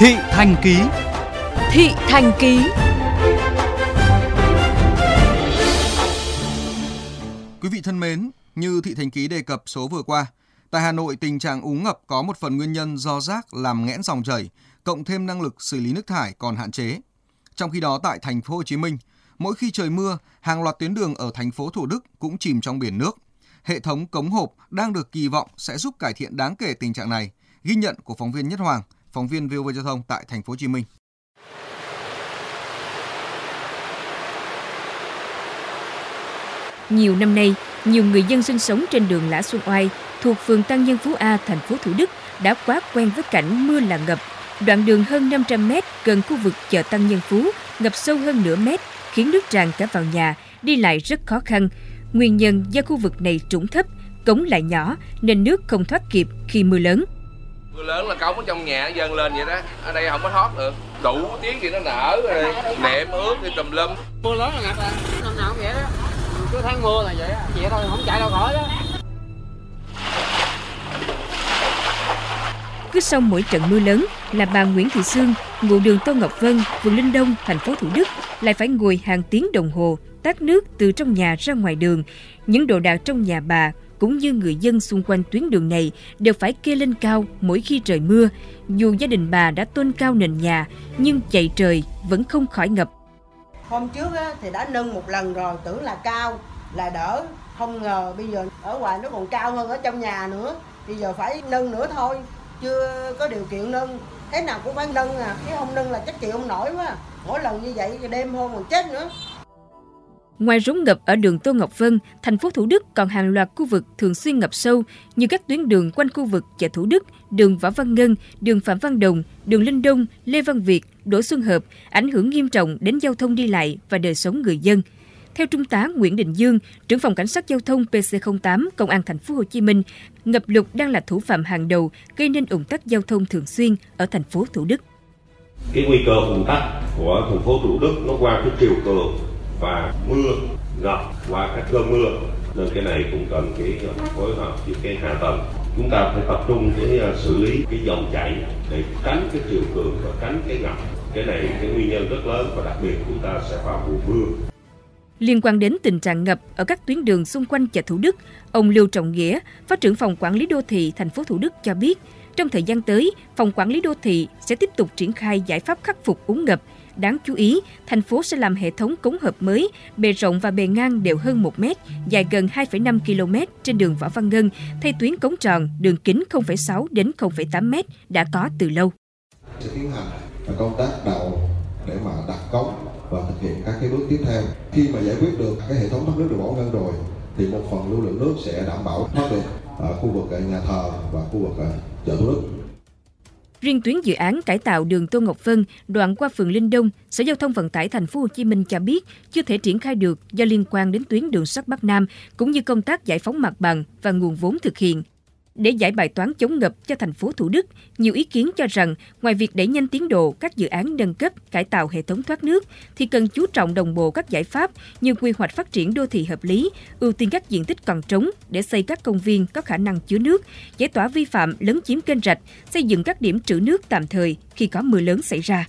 Thị Thành Ký Thị Thành Ký Quý vị thân mến, như Thị Thành Ký đề cập số vừa qua, tại Hà Nội tình trạng úng ngập có một phần nguyên nhân do rác làm nghẽn dòng chảy, cộng thêm năng lực xử lý nước thải còn hạn chế. Trong khi đó tại thành phố Hồ Chí Minh, mỗi khi trời mưa, hàng loạt tuyến đường ở thành phố Thủ Đức cũng chìm trong biển nước. Hệ thống cống hộp đang được kỳ vọng sẽ giúp cải thiện đáng kể tình trạng này, ghi nhận của phóng viên Nhất Hoàng, phóng viên VOV Giao thông tại thành phố Hồ Chí Minh. Nhiều năm nay, nhiều người dân sinh sống trên đường Lã Xuân Oai thuộc phường Tăng Nhân Phú A, thành phố Thủ Đức đã quá quen với cảnh mưa là ngập. Đoạn đường hơn 500 mét gần khu vực chợ Tăng Nhân Phú ngập sâu hơn nửa mét, khiến nước tràn cả vào nhà, đi lại rất khó khăn. Nguyên nhân do khu vực này trũng thấp, cống lại nhỏ nên nước không thoát kịp khi mưa lớn. Mưa lớn là cống ở trong nhà dâng lên vậy đó, ở đây không có thoát được. Đủ tiếng thì nó nở rồi, nệm ướt thì tùm lum. Mưa lớn là ngập à, năm nào cũng vậy đó. Cứ tháng mưa là vậy á, vậy thôi không chạy đâu khỏi đó. Cứ sau mỗi trận mưa lớn là bà Nguyễn Thị Sương, ngụ đường Tô Ngọc Vân, phường Linh Đông, thành phố Thủ Đức lại phải ngồi hàng tiếng đồng hồ tát nước từ trong nhà ra ngoài đường. Những đồ đạc trong nhà bà cũng như người dân xung quanh tuyến đường này đều phải kê lên cao mỗi khi trời mưa. Dù gia đình bà đã tôn cao nền nhà, nhưng chạy trời vẫn không khỏi ngập. Hôm trước á, thì đã nâng một lần rồi, tưởng là cao, là đỡ. Không ngờ bây giờ ở ngoài nó còn cao hơn ở trong nhà nữa. Bây giờ phải nâng nữa thôi, chưa có điều kiện nâng. Thế nào cũng phải nâng à, chứ không nâng là chắc chịu không nổi quá. Mỗi lần như vậy đêm hôm còn chết nữa. Ngoài rúng ngập ở đường Tô Ngọc Vân, thành phố Thủ Đức còn hàng loạt khu vực thường xuyên ngập sâu như các tuyến đường quanh khu vực chợ Thủ Đức, đường Võ Văn Ngân, đường Phạm Văn Đồng, đường Linh Đông, Lê Văn Việt, Đỗ Xuân Hợp, ảnh hưởng nghiêm trọng đến giao thông đi lại và đời sống người dân. Theo Trung tá Nguyễn Đình Dương, trưởng phòng cảnh sát giao thông PC08 Công an thành phố Hồ Chí Minh, ngập lụt đang là thủ phạm hàng đầu gây nên ủng tắc giao thông thường xuyên ở thành phố Thủ Đức. Cái nguy cơ ủng tắc của thành phố Thủ Đức nó qua cái chiều cường và mưa ngập qua các cơn mưa nên cái này cũng cần cái phối hợp với cái hạ tầng chúng ta phải tập trung cái à, xử lý cái dòng chảy để tránh cái chiều cường và tránh cái ngập cái này cái nguyên nhân rất lớn và đặc biệt chúng ta sẽ vào mùa mưa Liên quan đến tình trạng ngập ở các tuyến đường xung quanh chợ Thủ Đức, ông Lưu Trọng Nghĩa, Phó trưởng phòng quản lý đô thị thành phố Thủ Đức cho biết, trong thời gian tới, phòng quản lý đô thị sẽ tiếp tục triển khai giải pháp khắc phục úng ngập. Đáng chú ý, thành phố sẽ làm hệ thống cống hợp mới, bề rộng và bề ngang đều hơn 1 mét, dài gần 2,5 km trên đường Võ Văn Ngân, thay tuyến cống tròn, đường kính 0,6 đến 0,8 mét đã có từ lâu. Sẽ tiến hành công tác đầu để mà đặt cống và thực hiện các cái bước tiếp theo. Khi mà giải quyết được cái hệ thống thoát nước đường Võ Ngân rồi thì một phần lưu lượng nước sẽ đảm bảo thoát được ở khu vực nhà thờ và khu vực chợ Thủ Đức. Riêng tuyến dự án cải tạo đường Tô Ngọc Vân đoạn qua phường Linh Đông, Sở Giao thông Vận tải Thành phố Hồ Chí Minh cho biết chưa thể triển khai được do liên quan đến tuyến đường sắt Bắc Nam cũng như công tác giải phóng mặt bằng và nguồn vốn thực hiện. Để giải bài toán chống ngập cho thành phố Thủ Đức, nhiều ý kiến cho rằng ngoài việc đẩy nhanh tiến độ các dự án nâng cấp, cải tạo hệ thống thoát nước thì cần chú trọng đồng bộ các giải pháp như quy hoạch phát triển đô thị hợp lý, ưu tiên các diện tích còn trống để xây các công viên có khả năng chứa nước, giải tỏa vi phạm lấn chiếm kênh rạch, xây dựng các điểm trữ nước tạm thời khi có mưa lớn xảy ra.